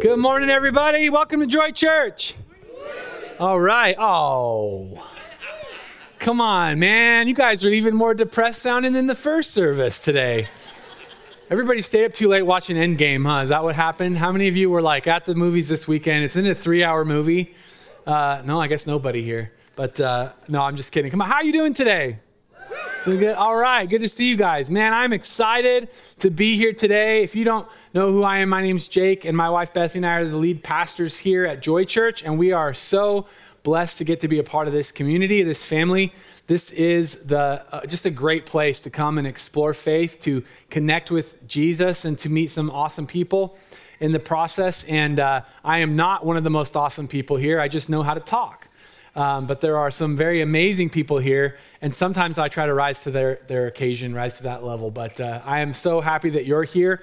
Good morning, everybody. Welcome to Joy Church. All right. Oh, come on, man. You guys are even more depressed sounding than the first service today. Everybody stayed up too late watching Endgame, huh? Is that what happened? How many of you were like at the movies this weekend? It's in a three-hour movie. Uh, no, I guess nobody here. But uh, no, I'm just kidding. Come on, how are you doing today? Good. All right, good to see you guys. Man, I'm excited to be here today. If you don't know who I am, my name's Jake, and my wife Bethany and I are the lead pastors here at Joy Church, and we are so blessed to get to be a part of this community, this family. This is the uh, just a great place to come and explore faith, to connect with Jesus, and to meet some awesome people in the process. And uh, I am not one of the most awesome people here. I just know how to talk. Um, but there are some very amazing people here, and sometimes I try to rise to their, their occasion, rise to that level. But uh, I am so happy that you're here.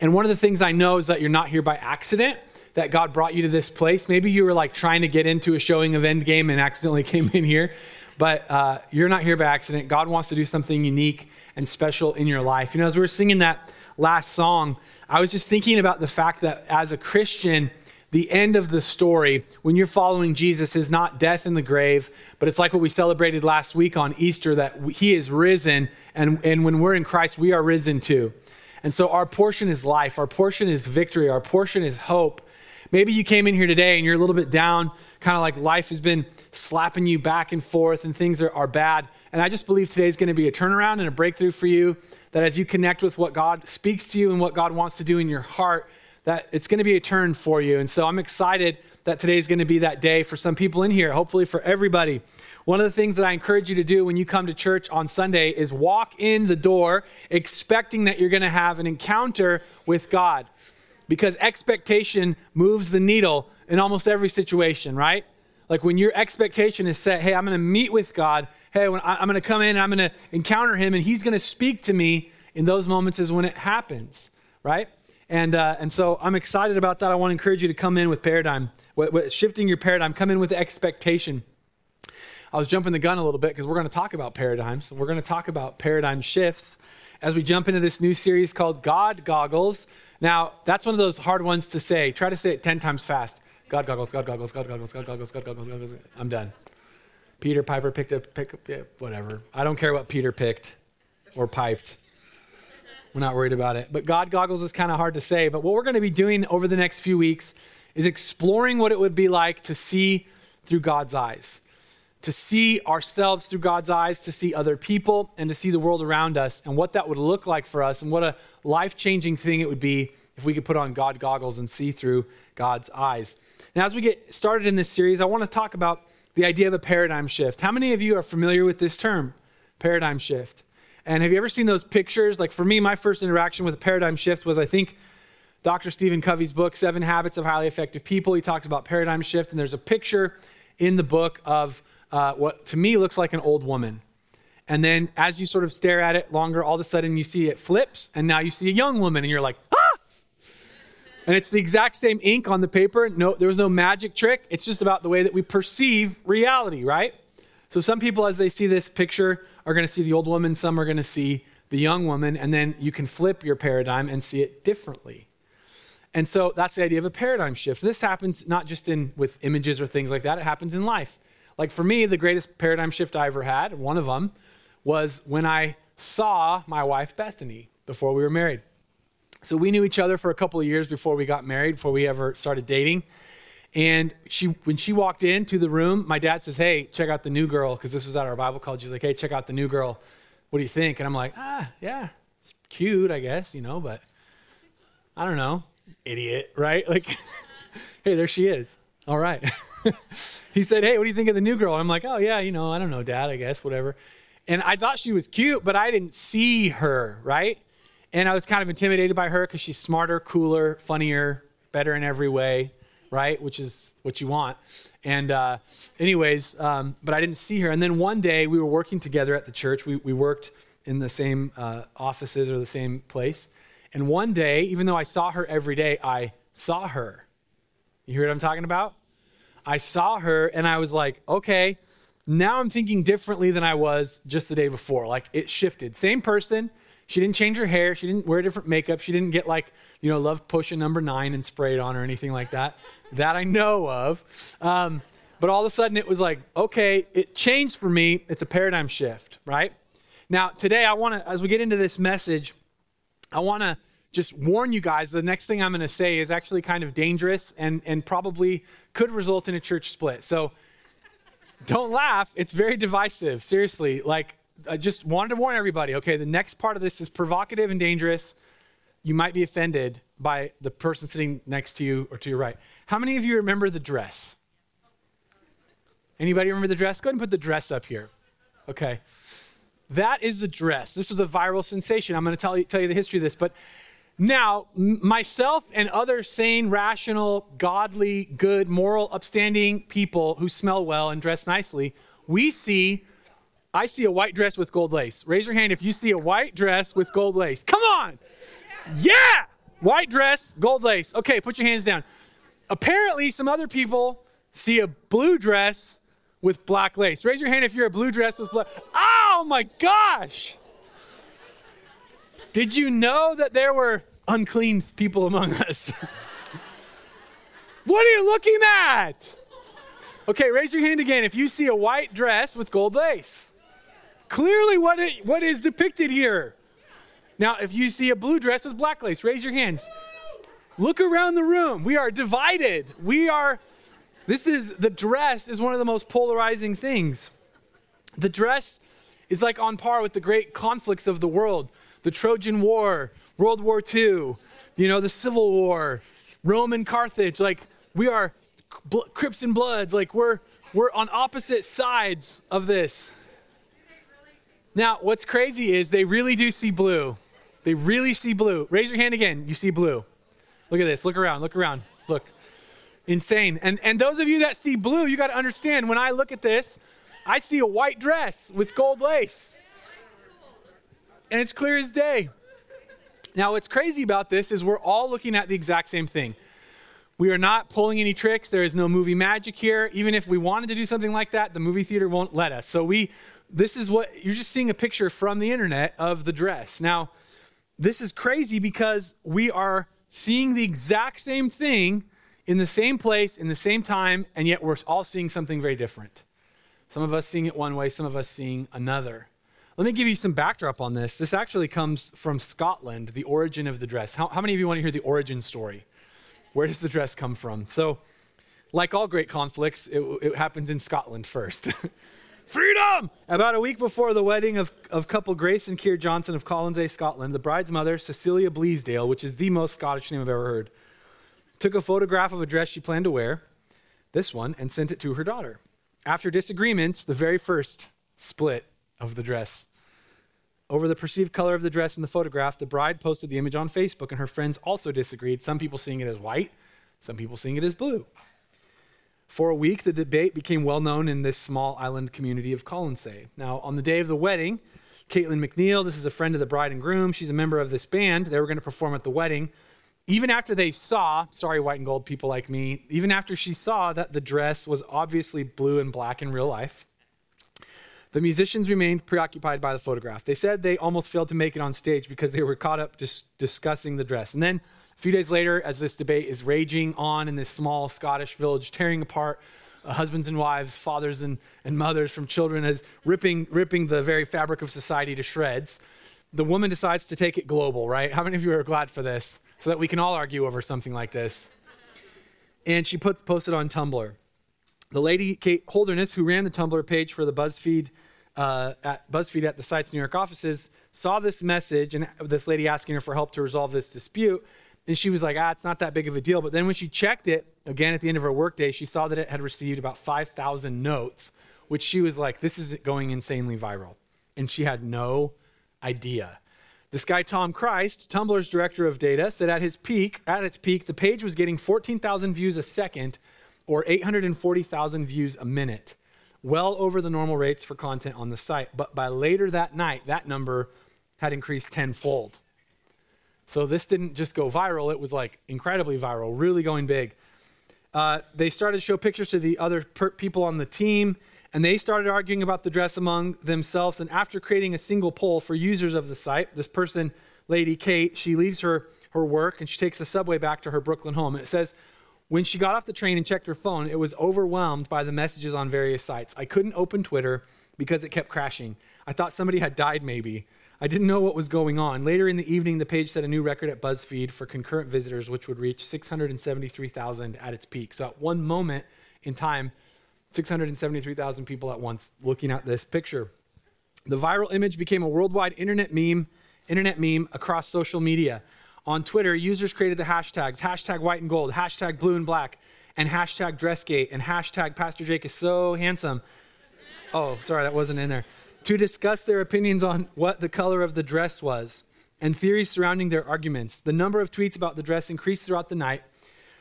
And one of the things I know is that you're not here by accident, that God brought you to this place. Maybe you were like trying to get into a showing of Endgame and accidentally came in here, but uh, you're not here by accident. God wants to do something unique and special in your life. You know, as we were singing that last song, I was just thinking about the fact that as a Christian, the end of the story when you're following Jesus is not death in the grave, but it's like what we celebrated last week on Easter that he is risen, and, and when we're in Christ, we are risen too. And so our portion is life, our portion is victory, our portion is hope. Maybe you came in here today and you're a little bit down, kind of like life has been slapping you back and forth and things are, are bad. And I just believe today is going to be a turnaround and a breakthrough for you. That as you connect with what God speaks to you and what God wants to do in your heart, that it's going to be a turn for you. And so I'm excited that today is going to be that day for some people in here, hopefully for everybody. One of the things that I encourage you to do when you come to church on Sunday is walk in the door expecting that you're going to have an encounter with God. Because expectation moves the needle in almost every situation, right? Like when your expectation is set, hey, I'm going to meet with God. Hey, when I'm going to come in and I'm going to encounter him and he's going to speak to me in those moments is when it happens, right? And, uh, and so I'm excited about that. I want to encourage you to come in with paradigm, with, with shifting your paradigm, come in with expectation. I was jumping the gun a little bit because we're going to talk about paradigms. We're going to talk about paradigm shifts as we jump into this new series called God Goggles. Now, that's one of those hard ones to say. Try to say it 10 times fast. God goggles, God goggles, God goggles, God goggles, God goggles, God goggles. I'm done. Peter Piper picked up, pick up, yeah, whatever. I don't care what Peter picked or piped. We're not worried about it. But God goggles is kind of hard to say. But what we're going to be doing over the next few weeks is exploring what it would be like to see through God's eyes, to see ourselves through God's eyes, to see other people, and to see the world around us, and what that would look like for us, and what a life changing thing it would be if we could put on God goggles and see through God's eyes. Now, as we get started in this series, I want to talk about the idea of a paradigm shift. How many of you are familiar with this term, paradigm shift? And have you ever seen those pictures? Like for me, my first interaction with a paradigm shift was I think Dr. Stephen Covey's book, Seven Habits of Highly Effective People. He talks about paradigm shift, and there's a picture in the book of uh, what to me looks like an old woman. And then as you sort of stare at it longer, all of a sudden you see it flips, and now you see a young woman, and you're like, ah! And it's the exact same ink on the paper. No, there was no magic trick. It's just about the way that we perceive reality, right? So some people, as they see this picture, are going to see the old woman, some are going to see the young woman, and then you can flip your paradigm and see it differently. And so that's the idea of a paradigm shift. This happens not just in with images or things like that, it happens in life. Like for me, the greatest paradigm shift I ever had, one of them, was when I saw my wife Bethany before we were married. So we knew each other for a couple of years before we got married, before we ever started dating. And she, when she walked into the room, my dad says, "Hey, check out the new girl," because this was at our Bible college. He's like, "Hey, check out the new girl. What do you think?" And I'm like, "Ah, yeah, it's cute, I guess, you know, but I don't know, idiot, right? Like, hey, there she is. All right." he said, "Hey, what do you think of the new girl?" I'm like, "Oh yeah, you know, I don't know, Dad, I guess, whatever." And I thought she was cute, but I didn't see her, right? And I was kind of intimidated by her because she's smarter, cooler, funnier, better in every way right? Which is what you want. And, uh, anyways, um, but I didn't see her. And then one day we were working together at the church. We, we worked in the same uh, offices or the same place. And one day, even though I saw her every day, I saw her. You hear what I'm talking about? I saw her and I was like, okay, now I'm thinking differently than I was just the day before. Like it shifted. Same person, She didn't change her hair. She didn't wear different makeup. She didn't get like, you know, Love Potion number nine and spray it on or anything like that. that I know of. Um, but all of a sudden it was like, okay, it changed for me. It's a paradigm shift, right? Now, today I want to, as we get into this message, I want to just warn you guys the next thing I'm going to say is actually kind of dangerous and, and probably could result in a church split. So don't laugh. It's very divisive. Seriously. Like, I just wanted to warn everybody okay, the next part of this is provocative and dangerous. You might be offended by the person sitting next to you or to your right. How many of you remember the dress? Anybody remember the dress? Go ahead and put the dress up here. Okay. That is the dress. This was a viral sensation. I'm going to tell you, tell you the history of this. But now, myself and other sane, rational, godly, good, moral, upstanding people who smell well and dress nicely, we see, I see a white dress with gold lace. Raise your hand if you see a white dress with gold lace. Come on. Yeah. White dress, gold lace. Okay, put your hands down. Apparently, some other people see a blue dress with black lace. Raise your hand if you're a blue dress with black. Oh my gosh. Did you know that there were unclean people among us? what are you looking at? Okay, raise your hand again if you see a white dress with gold lace. Clearly, what, it, what is depicted here? Now, if you see a blue dress with black lace, raise your hands. Look around the room. We are divided. We are, this is, the dress is one of the most polarizing things. The dress is like on par with the great conflicts of the world the Trojan War, World War II, you know, the Civil War, Rome and Carthage. Like, we are Crips and Bloods. Like, we're, we're on opposite sides of this. Now, what's crazy is they really do see blue. They really see blue. Raise your hand again. You see blue. Look at this. Look around. Look around. Look. Insane. And, and those of you that see blue, you got to understand when I look at this, I see a white dress with gold lace and it's clear as day. Now, what's crazy about this is we're all looking at the exact same thing. We are not pulling any tricks. There is no movie magic here. Even if we wanted to do something like that, the movie theater won't let us. So we this is what you're just seeing a picture from the internet of the dress. Now, this is crazy because we are seeing the exact same thing in the same place in the same time and yet we're all seeing something very different. Some of us seeing it one way, some of us seeing another. Let me give you some backdrop on this. This actually comes from Scotland, the origin of the dress. How, how many of you want to hear the origin story? Where does the dress come from? So, like all great conflicts, it, it happens in Scotland first. Freedom! About a week before the wedding of, of couple Grace and Keir Johnston of Colonsay, Scotland, the bride's mother, Cecilia Bleasdale, which is the most Scottish name I've ever heard, took a photograph of a dress she planned to wear, this one, and sent it to her daughter. After disagreements, the very first split of the dress. Over the perceived color of the dress in the photograph, the bride posted the image on Facebook, and her friends also disagreed. Some people seeing it as white, some people seeing it as blue. For a week, the debate became well known in this small island community of Colonsay. Now, on the day of the wedding, Caitlin McNeill, this is a friend of the bride and groom, she's a member of this band. They were going to perform at the wedding. Even after they saw, sorry, white and gold people like me, even after she saw that the dress was obviously blue and black in real life, the musicians remained preoccupied by the photograph. They said they almost failed to make it on stage because they were caught up just discussing the dress. And then few days later, as this debate is raging on in this small Scottish village, tearing apart uh, husbands and wives, fathers and, and mothers from children, as ripping, ripping the very fabric of society to shreds, the woman decides to take it global, right? How many of you are glad for this? So that we can all argue over something like this. And she puts, posted on Tumblr. The lady, Kate Holderness, who ran the Tumblr page for the BuzzFeed uh, at BuzzFeed at the site's New York offices saw this message and this lady asking her for help to resolve this dispute. And she was like, ah, it's not that big of a deal. But then when she checked it again at the end of her workday, she saw that it had received about 5,000 notes, which she was like, this is going insanely viral. And she had no idea. This guy, Tom Christ, Tumblr's director of data, said at his peak, at its peak, the page was getting 14,000 views a second or 840,000 views a minute well over the normal rates for content on the site. But by later that night, that number had increased tenfold. So this didn't just go viral, it was like incredibly viral, really going big. Uh, they started to show pictures to the other per- people on the team, And they started arguing about the dress among themselves. And after creating a single poll for users of the site, this person, Lady Kate, she leaves her, her work and she takes the subway back to her Brooklyn home. And it says, when she got off the train and checked her phone, it was overwhelmed by the messages on various sites. I couldn't open Twitter because it kept crashing. I thought somebody had died, maybe. I didn't know what was going on. Later in the evening, the page set a new record at BuzzFeed for concurrent visitors, which would reach 673,000 at its peak. So at one moment in time, 673,000 people at once looking at this picture. The viral image became a worldwide internet meme, internet meme across social media. On Twitter, users created the hashtags hashtag white and gold, hashtag blue and black, and hashtag dressgate, and hashtag Pastor Jake is so handsome. Oh, sorry, that wasn't in there. To discuss their opinions on what the color of the dress was and theories surrounding their arguments. The number of tweets about the dress increased throughout the night,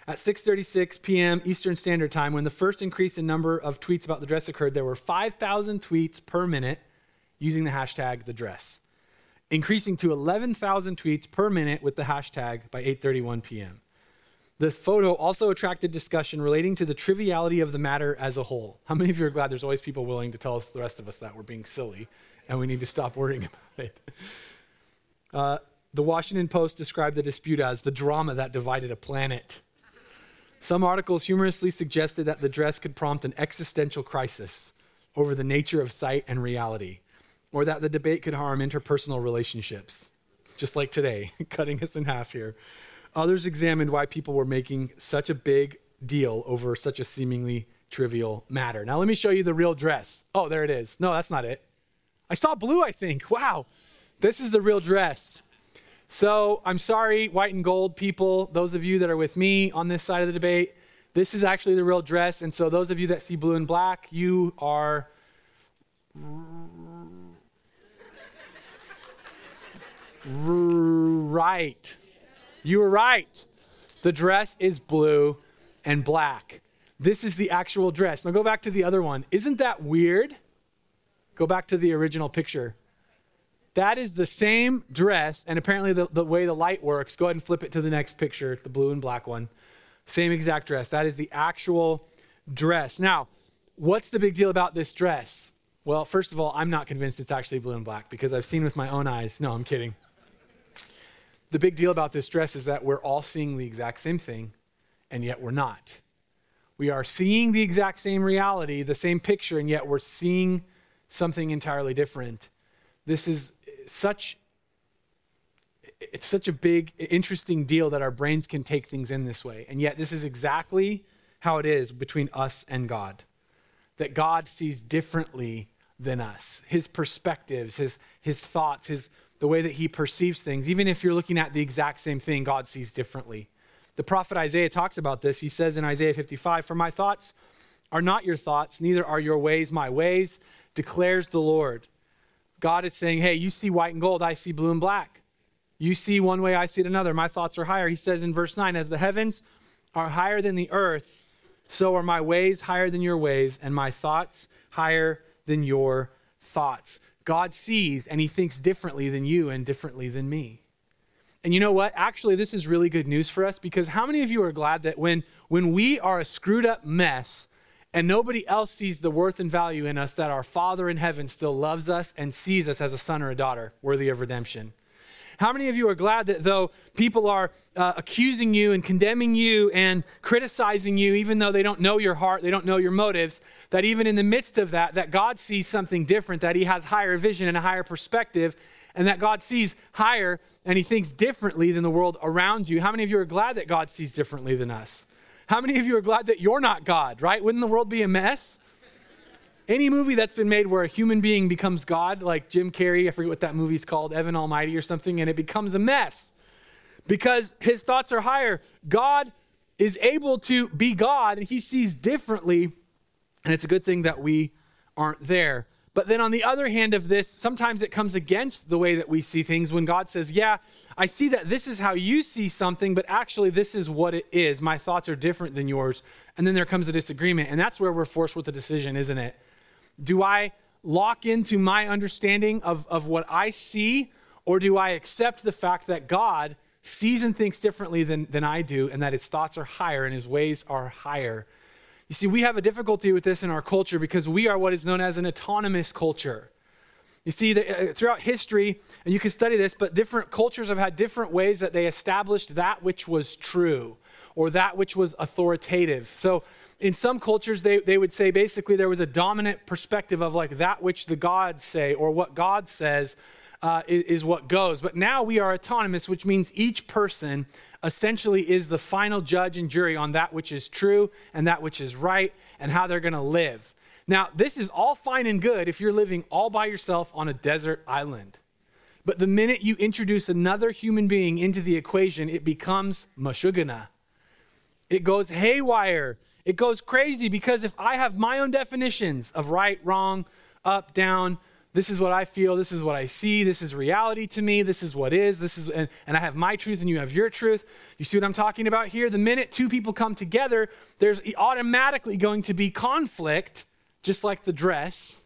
at 6:36 p.m. Eastern Standard Time, when the first increase in number of tweets about the dress occurred, there were 5,000 tweets per minute using the hashtag the dress, increasing to 11,000 tweets per minute with the hashtag by 8:31 p.m. This photo also attracted discussion relating to the triviality of the matter as a whole. How many of you are glad there's always people willing to tell us the rest of us that we're being silly and we need to stop worrying about it? Uh, the Washington Post described the dispute as the drama that divided a planet. Some articles humorously suggested that the dress could prompt an existential crisis over the nature of sight and reality, or that the debate could harm interpersonal relationships, just like today, cutting us in half here. Others examined why people were making such a big deal over such a seemingly trivial matter. Now, let me show you the real dress. Oh, there it is. No, that's not it. I saw blue, I think. Wow. This is the real dress. So I'm sorry, white and gold people, those of you that are with me on this side of the debate, this is actually the real dress. And so those of you that see blue and black, you are. Right. You were right. The dress is blue and black. This is the actual dress. Now go back to the other one. Isn't that weird? Go back to the original picture. That is the same dress, and apparently the, the way the light works, go ahead and flip it to the next picture, the blue and black one. Same exact dress. That is the actual dress. Now, what's the big deal about this dress? Well, first of all, I'm not convinced it's actually blue and black because I've seen with my own eyes. No, I'm kidding. The big deal about this dress is that we're all seeing the exact same thing, and yet we're not. We are seeing the exact same reality, the same picture, and yet we're seeing something entirely different. This is such it's such a big interesting deal that our brains can take things in this way and yet this is exactly how it is between us and god that god sees differently than us his perspectives his his thoughts his the way that he perceives things even if you're looking at the exact same thing god sees differently the prophet isaiah talks about this he says in isaiah 55 for my thoughts are not your thoughts neither are your ways my ways declares the lord God is saying, hey, you see white and gold, I see blue and black. You see one way, I see it another. My thoughts are higher. He says in verse 9, as the heavens are higher than the earth, so are my ways higher than your ways, and my thoughts higher than your thoughts. God sees and he thinks differently than you and differently than me. And you know what? Actually, this is really good news for us because how many of you are glad that when, when we are a screwed up mess, and nobody else sees the worth and value in us that our Father in heaven still loves us and sees us as a son or a daughter worthy of redemption. How many of you are glad that though people are uh, accusing you and condemning you and criticizing you, even though they don't know your heart, they don't know your motives, that even in the midst of that, that God sees something different, that He has higher vision and a higher perspective, and that God sees higher and He thinks differently than the world around you? How many of you are glad that God sees differently than us? How many of you are glad that you're not God, right? Wouldn't the world be a mess? Any movie that's been made where a human being becomes God, like Jim Carrey, I forget what that movie's called, Evan Almighty or something, and it becomes a mess because his thoughts are higher. God is able to be God and he sees differently, and it's a good thing that we aren't there. But then on the other hand of this, sometimes it comes against the way that we see things when God says, Yeah, I see that this is how you see something, but actually this is what it is. My thoughts are different than yours. And then there comes a disagreement. And that's where we're forced with a decision, isn't it? Do I lock into my understanding of, of what I see, or do I accept the fact that God sees and thinks differently than, than I do, and that his thoughts are higher and his ways are higher? You see, we have a difficulty with this in our culture because we are what is known as an autonomous culture. You see, uh, throughout history, and you can study this, but different cultures have had different ways that they established that which was true or that which was authoritative. So, in some cultures, they, they would say basically there was a dominant perspective of like that which the gods say or what God says uh, is, is what goes. But now we are autonomous, which means each person essentially is the final judge and jury on that which is true and that which is right and how they're going to live. Now, this is all fine and good if you're living all by yourself on a desert island. But the minute you introduce another human being into the equation, it becomes mashugana. It goes haywire. It goes crazy because if I have my own definitions of right, wrong, up, down, this is what I feel, this is what I see, this is reality to me, this is what is, this is, and, and I have my truth and you have your truth. You see what I'm talking about here? The minute two people come together, there's automatically going to be conflict, just like the dress,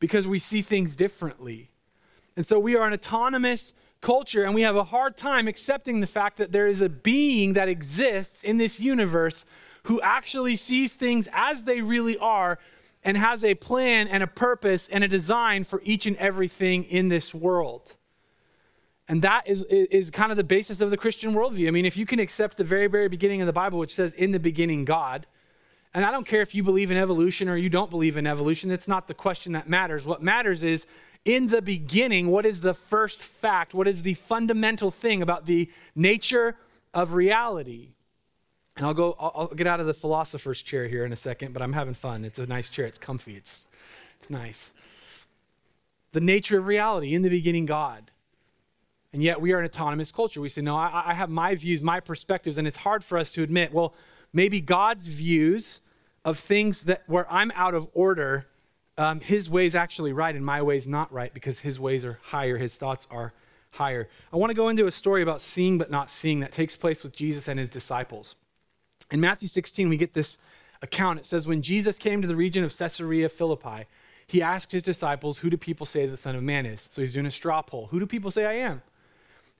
because we see things differently. And so we are an autonomous culture, and we have a hard time accepting the fact that there is a being that exists in this universe who actually sees things as they really are and has a plan and a purpose and a design for each and everything in this world. And that is, is kind of the basis of the Christian worldview. I mean, if you can accept the very, very beginning of the Bible, which says, in the beginning, God, and I don't care if you believe in evolution or you don't believe in evolution, that's not the question that matters. What matters is, in the beginning, what is the first fact? What is the fundamental thing about the nature of reality? And I'll go, I'll, I'll, get out of the philosopher's chair here in a second, but I'm having fun. It's a nice chair, it's comfy, it's, it's nice. The nature of reality, in the beginning, God. And yet we are an autonomous culture. We say, no, I, I have my views, my perspectives, and it's hard for us to admit, well, maybe God's views of things that where I'm out of order, um, his ways actually right and my ways not right because his ways are higher, his thoughts are higher. I want to go into a story about seeing but not seeing that takes place with Jesus and his disciples. In Matthew 16, we get this account. It says, When Jesus came to the region of Caesarea Philippi, he asked his disciples, Who do people say the Son of Man is? So he's doing a straw poll. Who do people say I am?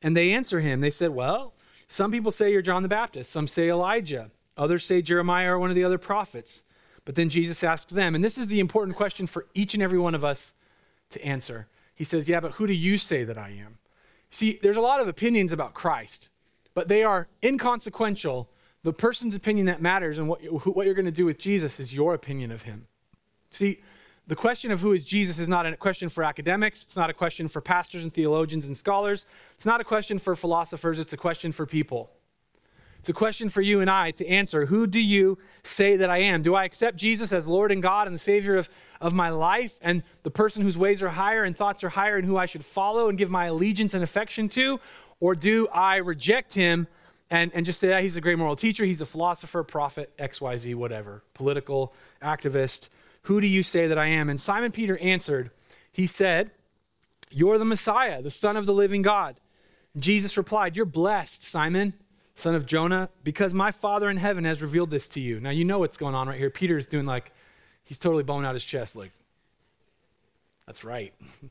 And they answer him. They said, Well, some people say you're John the Baptist, some say Elijah, others say Jeremiah or one of the other prophets. But then Jesus asked them, and this is the important question for each and every one of us to answer. He says, Yeah, but who do you say that I am? See, there's a lot of opinions about Christ, but they are inconsequential the person's opinion that matters and what, what you're going to do with Jesus is your opinion of him. See, the question of who is Jesus is not a question for academics. It's not a question for pastors and theologians and scholars. It's not a question for philosophers. It's a question for people. It's a question for you and I to answer. Who do you say that I am? Do I accept Jesus as Lord and God and the Savior of, of my life and the person whose ways are higher and thoughts are higher and who I should follow and give my allegiance and affection to? Or do I reject him and, and just say, yeah, he's a great moral teacher, he's a philosopher, prophet, XYZ, whatever, political activist. Who do you say that I am? And Simon Peter answered, He said, You're the Messiah, the Son of the living God. Jesus replied, You're blessed, Simon, son of Jonah, because my Father in heaven has revealed this to you. Now, you know what's going on right here. Peter is doing like, he's totally blowing out his chest, like, That's right. did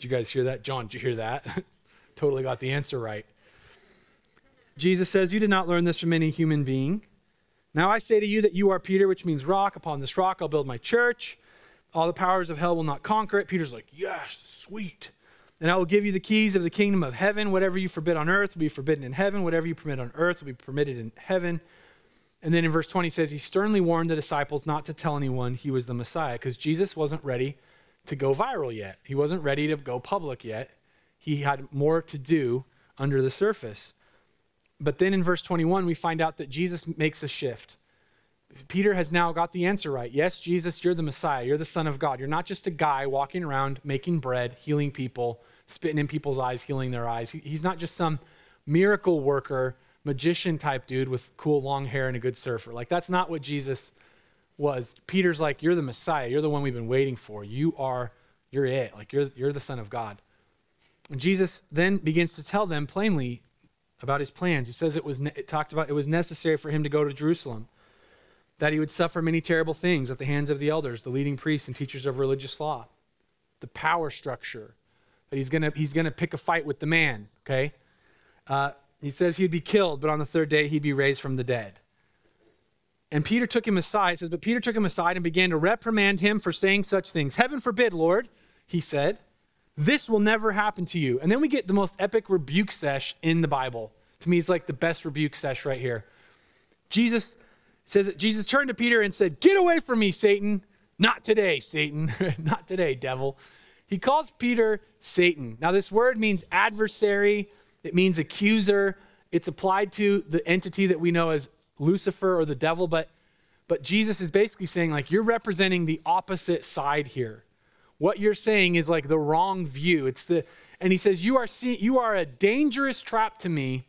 you guys hear that? John, did you hear that? totally got the answer right. Jesus says, You did not learn this from any human being. Now I say to you that you are Peter, which means rock. Upon this rock I'll build my church. All the powers of hell will not conquer it. Peter's like, Yes, sweet. And I will give you the keys of the kingdom of heaven. Whatever you forbid on earth will be forbidden in heaven. Whatever you permit on earth will be permitted in heaven. And then in verse 20 says, He sternly warned the disciples not to tell anyone he was the Messiah because Jesus wasn't ready to go viral yet. He wasn't ready to go public yet. He had more to do under the surface. But then in verse 21, we find out that Jesus makes a shift. Peter has now got the answer right. Yes, Jesus, you're the Messiah. You're the Son of God. You're not just a guy walking around making bread, healing people, spitting in people's eyes, healing their eyes. He's not just some miracle worker, magician type dude with cool long hair and a good surfer. Like, that's not what Jesus was. Peter's like, You're the Messiah. You're the one we've been waiting for. You are, you're it. Like, you're, you're the Son of God. And Jesus then begins to tell them plainly about his plans. He says it was it talked about it was necessary for him to go to Jerusalem, that he would suffer many terrible things at the hands of the elders, the leading priests and teachers of religious law, the power structure, that he's gonna he's gonna pick a fight with the man. Okay, uh, he says he'd be killed, but on the third day he'd be raised from the dead. And Peter took him aside. It says, But Peter took him aside and began to reprimand him for saying such things. Heaven forbid, Lord, he said, this will never happen to you. And then we get the most epic rebuke sesh in the Bible. To me, it's like the best rebuke sesh right here. Jesus says that Jesus turned to Peter and said, Get away from me, Satan. Not today, Satan. Not today, devil. He calls Peter Satan. Now, this word means adversary, it means accuser. It's applied to the entity that we know as Lucifer or the devil, but but Jesus is basically saying like you're representing the opposite side here. What you're saying is like the wrong view. It's the and he says you are see, you are a dangerous trap to me.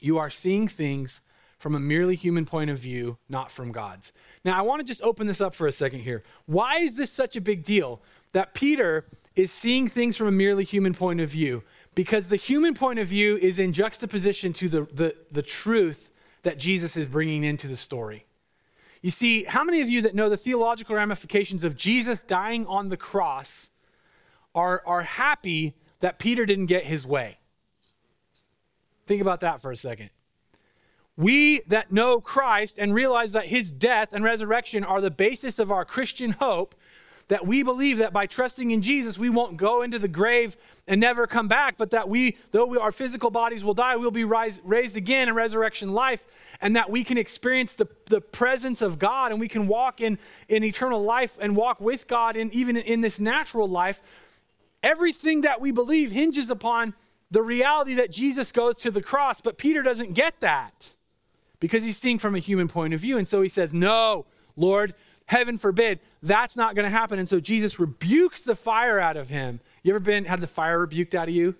You are seeing things from a merely human point of view, not from God's. Now, I want to just open this up for a second here. Why is this such a big deal that Peter is seeing things from a merely human point of view? Because the human point of view is in juxtaposition to the, the, the truth that Jesus is bringing into the story. You see, how many of you that know the theological ramifications of Jesus dying on the cross are, are happy that Peter didn't get his way? Think about that for a second. We that know Christ and realize that his death and resurrection are the basis of our Christian hope that we believe that by trusting in Jesus, we won't go into the grave and never come back, but that we, though we, our physical bodies will die, we'll be rise, raised again in resurrection life, and that we can experience the, the presence of God and we can walk in, in eternal life and walk with God in, even in this natural life. Everything that we believe hinges upon the reality that Jesus goes to the cross, but Peter doesn't get that because he's seeing from a human point of view. And so he says, No, Lord, Heaven forbid, that's not going to happen. And so Jesus rebukes the fire out of him. You ever been had the fire rebuked out of you?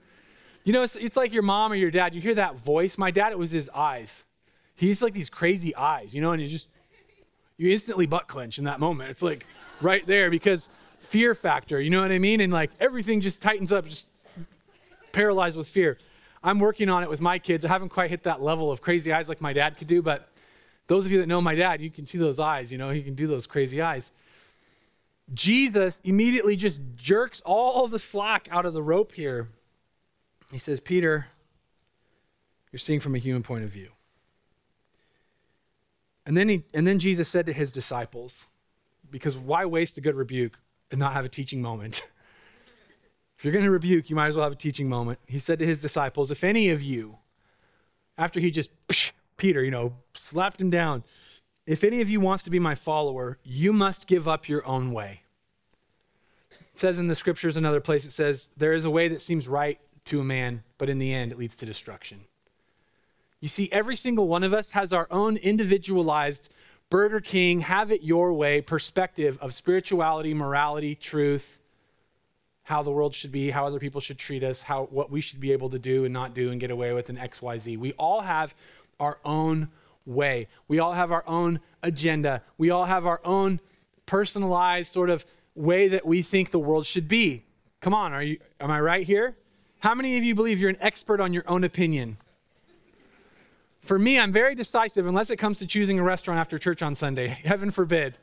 You know, it's, it's like your mom or your dad. You hear that voice. My dad, it was his eyes. He's like these crazy eyes, you know, and you just you instantly butt clench in that moment. It's like right there because fear factor, you know what I mean? And like everything just tightens up, just paralyzed with fear. I'm working on it with my kids. I haven't quite hit that level of crazy eyes like my dad could do, but those of you that know my dad, you can see those eyes, you know, he can do those crazy eyes. Jesus immediately just jerks all the slack out of the rope here. He says, Peter, you're seeing from a human point of view. And then, he, and then Jesus said to his disciples, because why waste a good rebuke and not have a teaching moment? if you're going to rebuke, you might as well have a teaching moment. He said to his disciples, If any of you, after he just psh, Peter, you know, slapped him down. If any of you wants to be my follower, you must give up your own way. It says in the scriptures, another place, it says, There is a way that seems right to a man, but in the end it leads to destruction. You see, every single one of us has our own individualized Burger King, have it your way perspective of spirituality, morality, truth, how the world should be, how other people should treat us, how what we should be able to do and not do and get away with in XYZ. We all have our own way. We all have our own agenda. We all have our own personalized sort of way that we think the world should be. Come on, are you am I right here? How many of you believe you're an expert on your own opinion? For me, I'm very decisive unless it comes to choosing a restaurant after church on Sunday. Heaven forbid.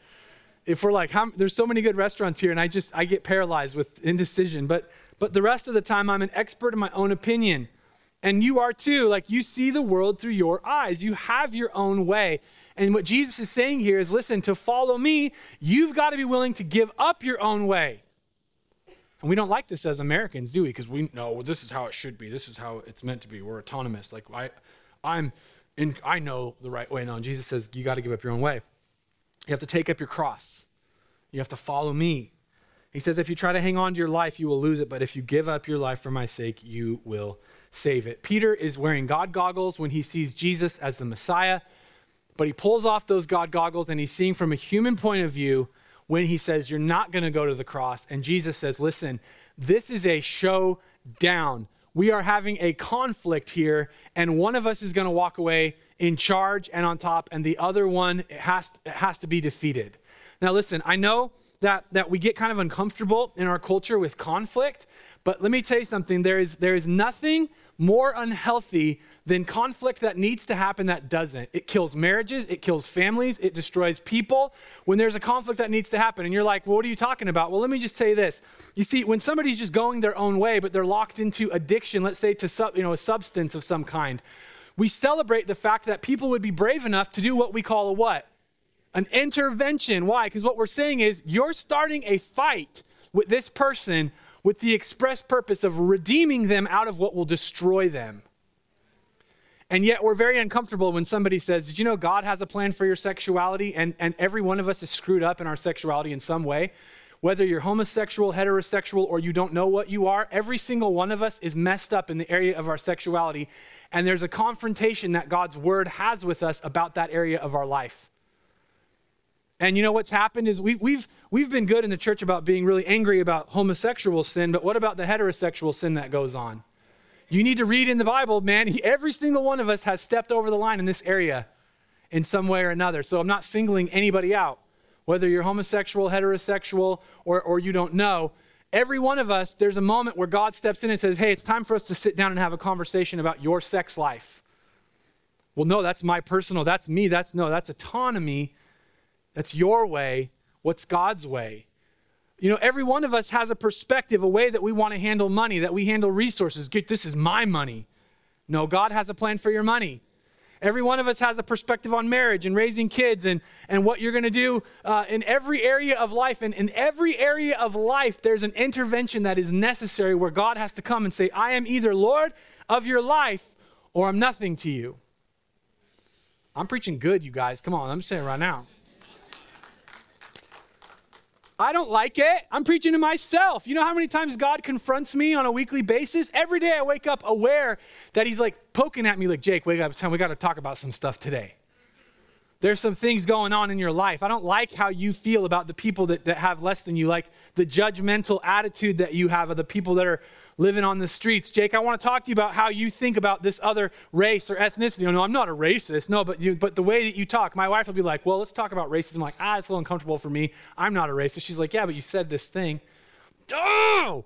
If we're like, how, there's so many good restaurants here, and I just I get paralyzed with indecision. But but the rest of the time, I'm an expert in my own opinion. And you are too. Like you see the world through your eyes. You have your own way. And what Jesus is saying here is listen, to follow me, you've got to be willing to give up your own way. And we don't like this as Americans, do we? Because we know well, this is how it should be. This is how it's meant to be. We're autonomous. Like I, I'm in, I know the right way. No, and Jesus says you got to give up your own way. You have to take up your cross. You have to follow me. He says if you try to hang on to your life, you will lose it. But if you give up your life for my sake, you will save it. Peter is wearing God goggles when he sees Jesus as the Messiah, but he pulls off those God goggles and he's seeing from a human point of view when he says, You're not going to go to the cross. And Jesus says, Listen, this is a showdown. We are having a conflict here, and one of us is going to walk away in charge and on top, and the other one has, has to be defeated. Now, listen, I know that, that we get kind of uncomfortable in our culture with conflict, but let me tell you something there is, there is nothing more unhealthy than conflict that needs to happen that doesn't. It kills marriages, it kills families, it destroys people. When there's a conflict that needs to happen, and you're like, well, what are you talking about? Well, let me just say this. You see, when somebody's just going their own way, but they're locked into addiction, let's say to sub, you know, a substance of some kind, we celebrate the fact that people would be brave enough to do what we call a what? An intervention. Why? Because what we're saying is you're starting a fight with this person with the express purpose of redeeming them out of what will destroy them. And yet we're very uncomfortable when somebody says, Did you know God has a plan for your sexuality? And, and every one of us is screwed up in our sexuality in some way. Whether you're homosexual, heterosexual, or you don't know what you are, every single one of us is messed up in the area of our sexuality. And there's a confrontation that God's word has with us about that area of our life. And you know what's happened is we've, we've, we've been good in the church about being really angry about homosexual sin, but what about the heterosexual sin that goes on? You need to read in the Bible, man. Every single one of us has stepped over the line in this area in some way or another. So I'm not singling anybody out, whether you're homosexual, heterosexual, or, or you don't know. Every one of us, there's a moment where God steps in and says, Hey, it's time for us to sit down and have a conversation about your sex life. Well, no, that's my personal, that's me, that's no, that's autonomy that's your way. What's God's way? You know, every one of us has a perspective, a way that we want to handle money, that we handle resources. This is my money. No, God has a plan for your money. Every one of us has a perspective on marriage and raising kids and, and what you're going to do uh, in every area of life. And in every area of life, there's an intervention that is necessary where God has to come and say, I am either Lord of your life or I'm nothing to you. I'm preaching good, you guys. Come on, I'm saying right now. I don't like it. I'm preaching to myself. You know how many times God confronts me on a weekly basis? Every day I wake up aware that He's like poking at me, like, Jake, wake up. It's time we got to talk about some stuff today. There's some things going on in your life. I don't like how you feel about the people that, that have less than you, like the judgmental attitude that you have of the people that are living on the streets. Jake, I want to talk to you about how you think about this other race or ethnicity. You know, I'm not a racist. No, but you, but the way that you talk, my wife will be like, well, let's talk about racism. I'm like, ah, it's a little uncomfortable for me. I'm not a racist. She's like, yeah, but you said this thing. Oh!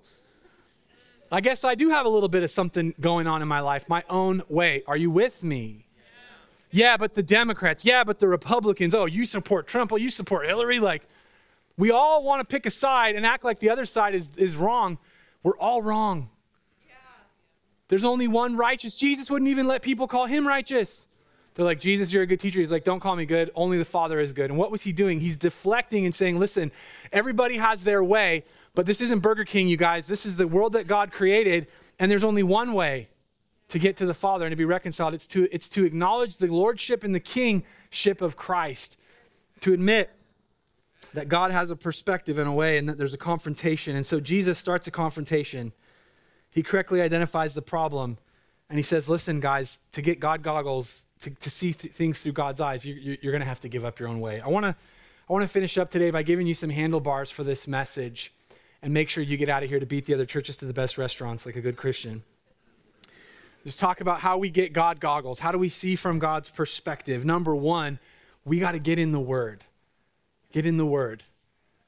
I guess I do have a little bit of something going on in my life, my own way. Are you with me? Yeah, but the Democrats. Yeah, but the Republicans. Oh, you support Trump. Oh, you support Hillary. Like, we all want to pick a side and act like the other side is, is wrong. We're all wrong. There's only one righteous. Jesus wouldn't even let people call him righteous. They're like, Jesus, you're a good teacher. He's like, don't call me good. Only the Father is good. And what was he doing? He's deflecting and saying, listen, everybody has their way, but this isn't Burger King, you guys. This is the world that God created, and there's only one way to get to the Father and to be reconciled. It's to, it's to acknowledge the lordship and the kingship of Christ, to admit that God has a perspective in a way and that there's a confrontation. And so Jesus starts a confrontation. He correctly identifies the problem and he says, Listen, guys, to get God goggles, to, to see th- things through God's eyes, you, you're going to have to give up your own way. I want to I want to finish up today by giving you some handlebars for this message and make sure you get out of here to beat the other churches to the best restaurants like a good Christian. Just talk about how we get God goggles. How do we see from God's perspective? Number one, we got to get in the Word. Get in the Word.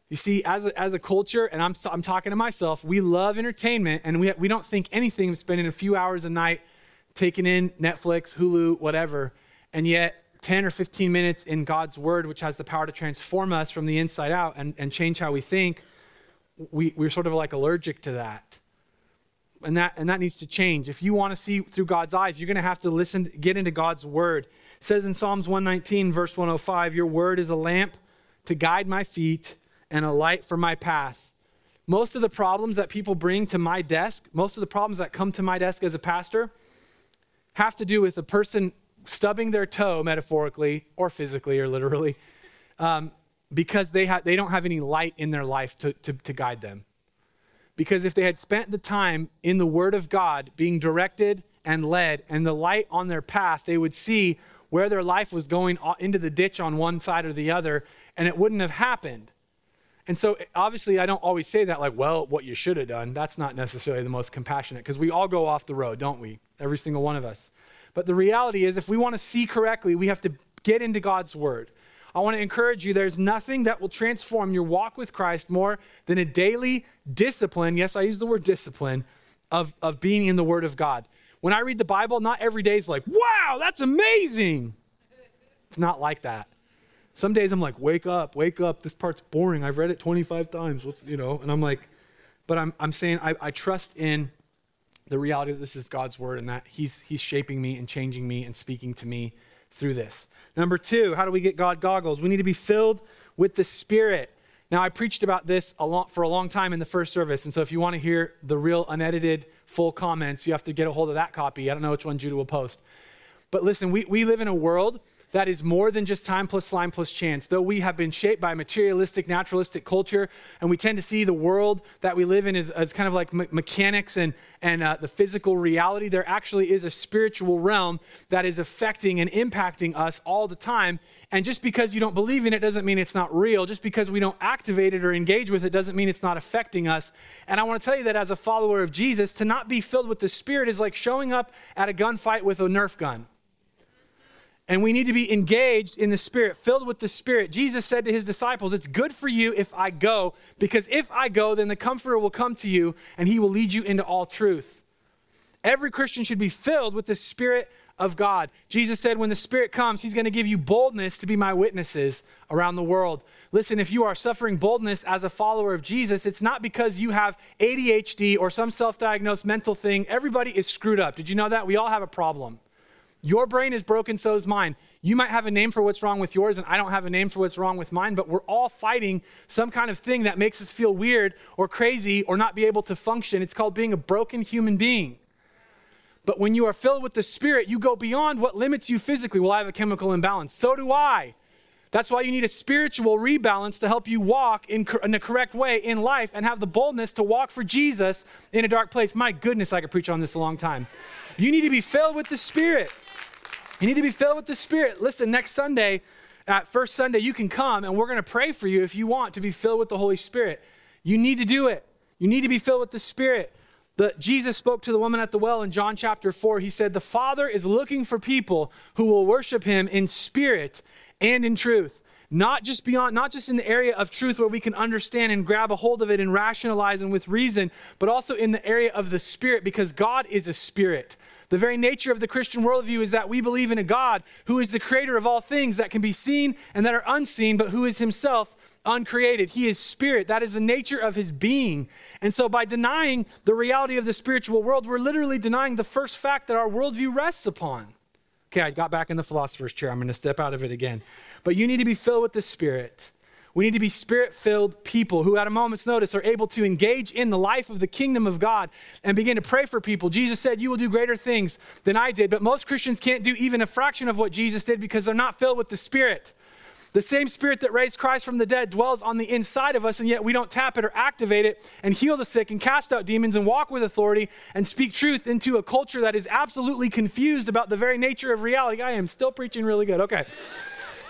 You see, as a, as a culture, and I'm, I'm talking to myself, we love entertainment and we, we don't think anything of spending a few hours a night taking in Netflix, Hulu, whatever. And yet, 10 or 15 minutes in God's Word, which has the power to transform us from the inside out and, and change how we think, we, we're sort of like allergic to that. And that, and that needs to change. If you want to see through God's eyes, you're going to have to listen, get into God's Word. It says in Psalms 119, verse 105, Your Word is a lamp to guide my feet and a light for my path. Most of the problems that people bring to my desk, most of the problems that come to my desk as a pastor, have to do with a person stubbing their toe, metaphorically or physically or literally, um, because they, ha- they don't have any light in their life to, to, to guide them. Because if they had spent the time in the Word of God being directed and led and the light on their path, they would see where their life was going into the ditch on one side or the other and it wouldn't have happened. And so, obviously, I don't always say that, like, well, what you should have done. That's not necessarily the most compassionate because we all go off the road, don't we? Every single one of us. But the reality is, if we want to see correctly, we have to get into God's word. I want to encourage you there's nothing that will transform your walk with Christ more than a daily discipline. Yes, I use the word discipline of, of being in the word of God. When I read the Bible, not every day is like, wow, that's amazing. It's not like that. Some days I'm like, wake up, wake up. This part's boring. I've read it 25 times. What's, you know, and I'm like, but I'm, I'm saying I, I trust in the reality that this is God's word and that he's, he's shaping me and changing me and speaking to me through this. Number two, how do we get God goggles? We need to be filled with the Spirit. Now, I preached about this a for a long time in the first service, and so if you want to hear the real unedited full comments, you have to get a hold of that copy. I don't know which one Judah will post. But listen, we, we live in a world that is more than just time plus slime plus chance. Though we have been shaped by materialistic, naturalistic culture, and we tend to see the world that we live in as, as kind of like me- mechanics and, and uh, the physical reality, there actually is a spiritual realm that is affecting and impacting us all the time. And just because you don't believe in it doesn't mean it's not real. Just because we don't activate it or engage with it doesn't mean it's not affecting us. And I want to tell you that as a follower of Jesus, to not be filled with the Spirit is like showing up at a gunfight with a Nerf gun and we need to be engaged in the Spirit, filled with the Spirit. Jesus said to his disciples, It's good for you if I go, because if I go, then the Comforter will come to you and he will lead you into all truth. Every Christian should be filled with the Spirit of God. Jesus said, When the Spirit comes, he's going to give you boldness to be my witnesses around the world. Listen, if you are suffering boldness as a follower of Jesus, it's not because you have ADHD or some self diagnosed mental thing. Everybody is screwed up. Did you know that? We all have a problem. Your brain is broken, so is mine. You might have a name for what's wrong with yours, and I don't have a name for what's wrong with mine, but we're all fighting some kind of thing that makes us feel weird or crazy or not be able to function. It's called being a broken human being. But when you are filled with the Spirit, you go beyond what limits you physically. Well, I have a chemical imbalance. So do I. That's why you need a spiritual rebalance to help you walk in, in, the correct way in life and have the boldness to walk for Jesus in a dark place. My goodness, I could preach on this a long time. You need to be filled with the Spirit. You need to be filled with the Spirit. Listen, next Sunday, at First Sunday, you can come and we're going to pray for you if you want to be filled with the Holy Spirit. You need to do it. You need to be filled with the Spirit. Jesus spoke to the woman at the well in John chapter 4. He said, The Father is looking for people who will worship him in spirit and in truth. Not just beyond, not just in the area of truth where we can understand and grab a hold of it and rationalize and with reason, but also in the area of the spirit, because God is a spirit. The very nature of the Christian worldview is that we believe in a God who is the creator of all things that can be seen and that are unseen, but who is himself uncreated. He is spirit. That is the nature of his being. And so, by denying the reality of the spiritual world, we're literally denying the first fact that our worldview rests upon. Okay, I got back in the philosopher's chair. I'm going to step out of it again. But you need to be filled with the Spirit. We need to be spirit filled people who, at a moment's notice, are able to engage in the life of the kingdom of God and begin to pray for people. Jesus said, You will do greater things than I did. But most Christians can't do even a fraction of what Jesus did because they're not filled with the Spirit. The same Spirit that raised Christ from the dead dwells on the inside of us, and yet we don't tap it or activate it and heal the sick and cast out demons and walk with authority and speak truth into a culture that is absolutely confused about the very nature of reality. I am still preaching really good. Okay.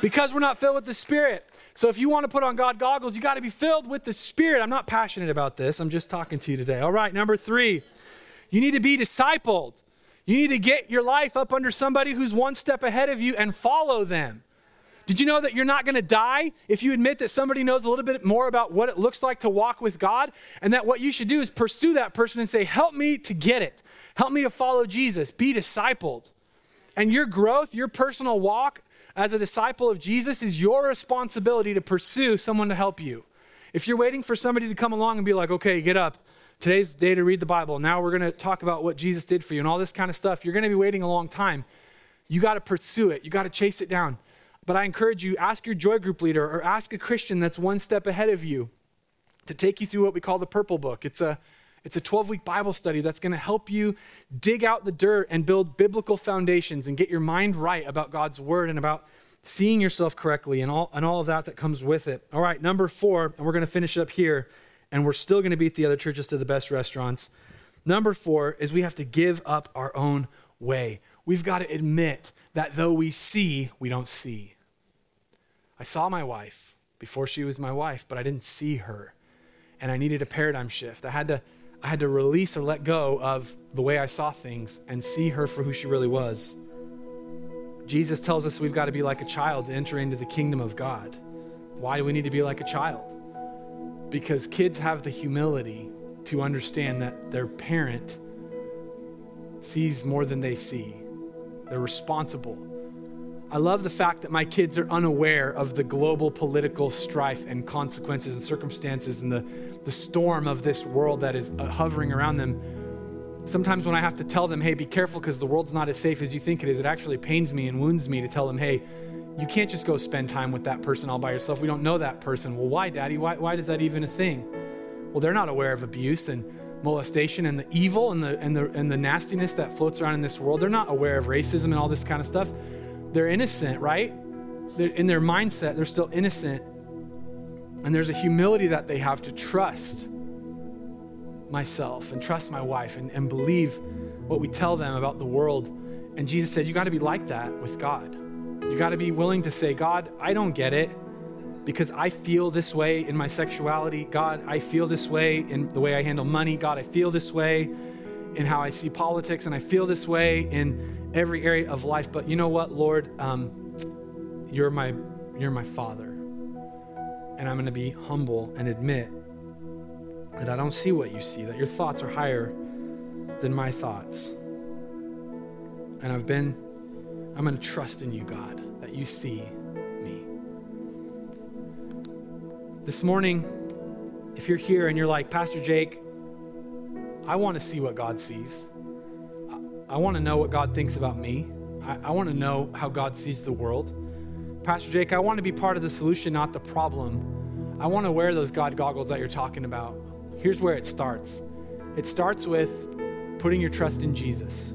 Because we're not filled with the Spirit. So if you want to put on God goggles, you got to be filled with the Spirit. I'm not passionate about this. I'm just talking to you today. All right, number three, you need to be discipled. You need to get your life up under somebody who's one step ahead of you and follow them. Did you know that you're not going to die if you admit that somebody knows a little bit more about what it looks like to walk with God? And that what you should do is pursue that person and say, Help me to get it. Help me to follow Jesus. Be discipled. And your growth, your personal walk, as a disciple of Jesus is your responsibility to pursue someone to help you. If you're waiting for somebody to come along and be like, okay, get up. Today's the day to read the Bible. Now we're going to talk about what Jesus did for you and all this kind of stuff. You're going to be waiting a long time. You got to pursue it, you got to chase it down. But I encourage you ask your joy group leader or ask a Christian that's one step ahead of you to take you through what we call the purple book. It's a it's a 12 week Bible study that's going to help you dig out the dirt and build biblical foundations and get your mind right about God's word and about seeing yourself correctly and all, and all of that that comes with it. All right, number four, and we're going to finish up here, and we're still going to beat the other churches to the best restaurants. Number four is we have to give up our own way. We've got to admit that though we see, we don't see. I saw my wife before she was my wife, but I didn't see her. And I needed a paradigm shift. I had to I had to release or let go of the way I saw things and see her for who she really was. Jesus tells us we've got to be like a child to enter into the kingdom of God. Why do we need to be like a child? Because kids have the humility to understand that their parent sees more than they see. They're responsible. I love the fact that my kids are unaware of the global political strife and consequences and circumstances and the, the storm of this world that is uh, hovering around them. sometimes when I have to tell them, hey, be careful because the world's not as safe as you think it is, it actually pains me and wounds me to tell them, hey, you can't just go spend time with that person all by yourself. We don't know that person. Well, why, Daddy? Why, why is that even a thing? Well, they're not aware of abuse and molestation and the evil and the, and, the, and the nastiness that floats around in this world. They're not aware of racism and all this kind of stuff. They're innocent, right? They're, in their mindset, they're still innocent. And there's a humility that they have to trust myself and trust my wife and, and believe what we tell them about the world. And Jesus said, You got to be like that with God. You got to be willing to say, God, I don't get it because I feel this way in my sexuality. God, I feel this way in the way I handle money. God, I feel this way in how I see politics, and I feel this way in every area of life. But you know what, Lord? Um, you're my you're my Father, and I'm going to be humble and admit that I don't see what you see, that your thoughts are higher than my thoughts. And I've been, I'm going to trust in you, God, that you see me. This morning, if you're here and you're like, Pastor Jake, I want to see what God sees. I, want to know what God thinks about me. I, I want to know how God sees the world. Pastor Jake, I want to be part of the solution, not the problem. I want to wear those God goggles that you're talking about. Here's where it starts it starts with putting your trust in Jesus.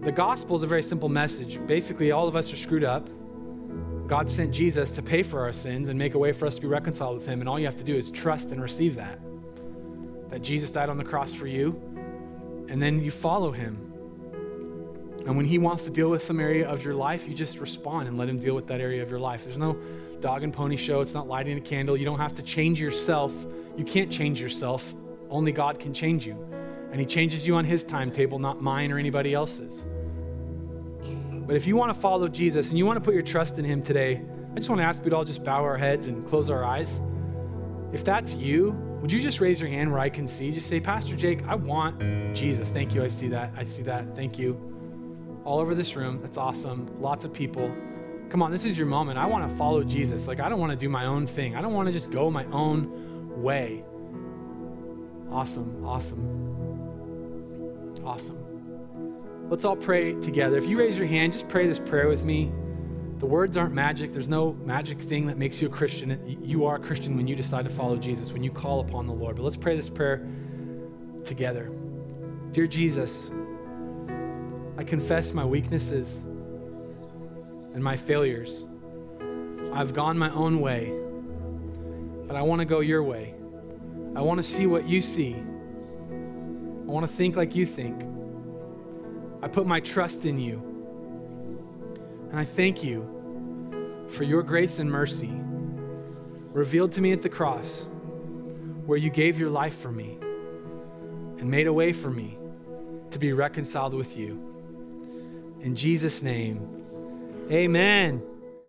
The gospel is a very simple message. Basically, all of us are screwed up. God sent Jesus to pay for our sins and make a way for us to be reconciled with Him. And all you have to do is trust and receive that. That Jesus died on the cross for you, and then you follow Him. And when He wants to deal with some area of your life, you just respond and let Him deal with that area of your life. There's no dog and pony show, it's not lighting a candle. You don't have to change yourself you can't change yourself. Only God can change you. And He changes you on His timetable, not mine or anybody else's. But if you want to follow Jesus and you want to put your trust in Him today, I just want to ask you to all just bow our heads and close our eyes. If that's you, would you just raise your hand where I can see? Just say, Pastor Jake, I want Jesus. Thank you. I see that. I see that. Thank you. All over this room. That's awesome. Lots of people. Come on, this is your moment. I want to follow Jesus. Like, I don't want to do my own thing. I don't want to just go my own way. Awesome, awesome, awesome. Let's all pray together. If you raise your hand, just pray this prayer with me. The words aren't magic. There's no magic thing that makes you a Christian. You are a Christian when you decide to follow Jesus, when you call upon the Lord. But let's pray this prayer together. Dear Jesus, I confess my weaknesses and my failures. I've gone my own way but I want to go your way. I want to see what you see. I want to think like you think. I put my trust in you. And I thank you for your grace and mercy revealed to me at the cross, where you gave your life for me and made a way for me to be reconciled with you. In Jesus' name, amen.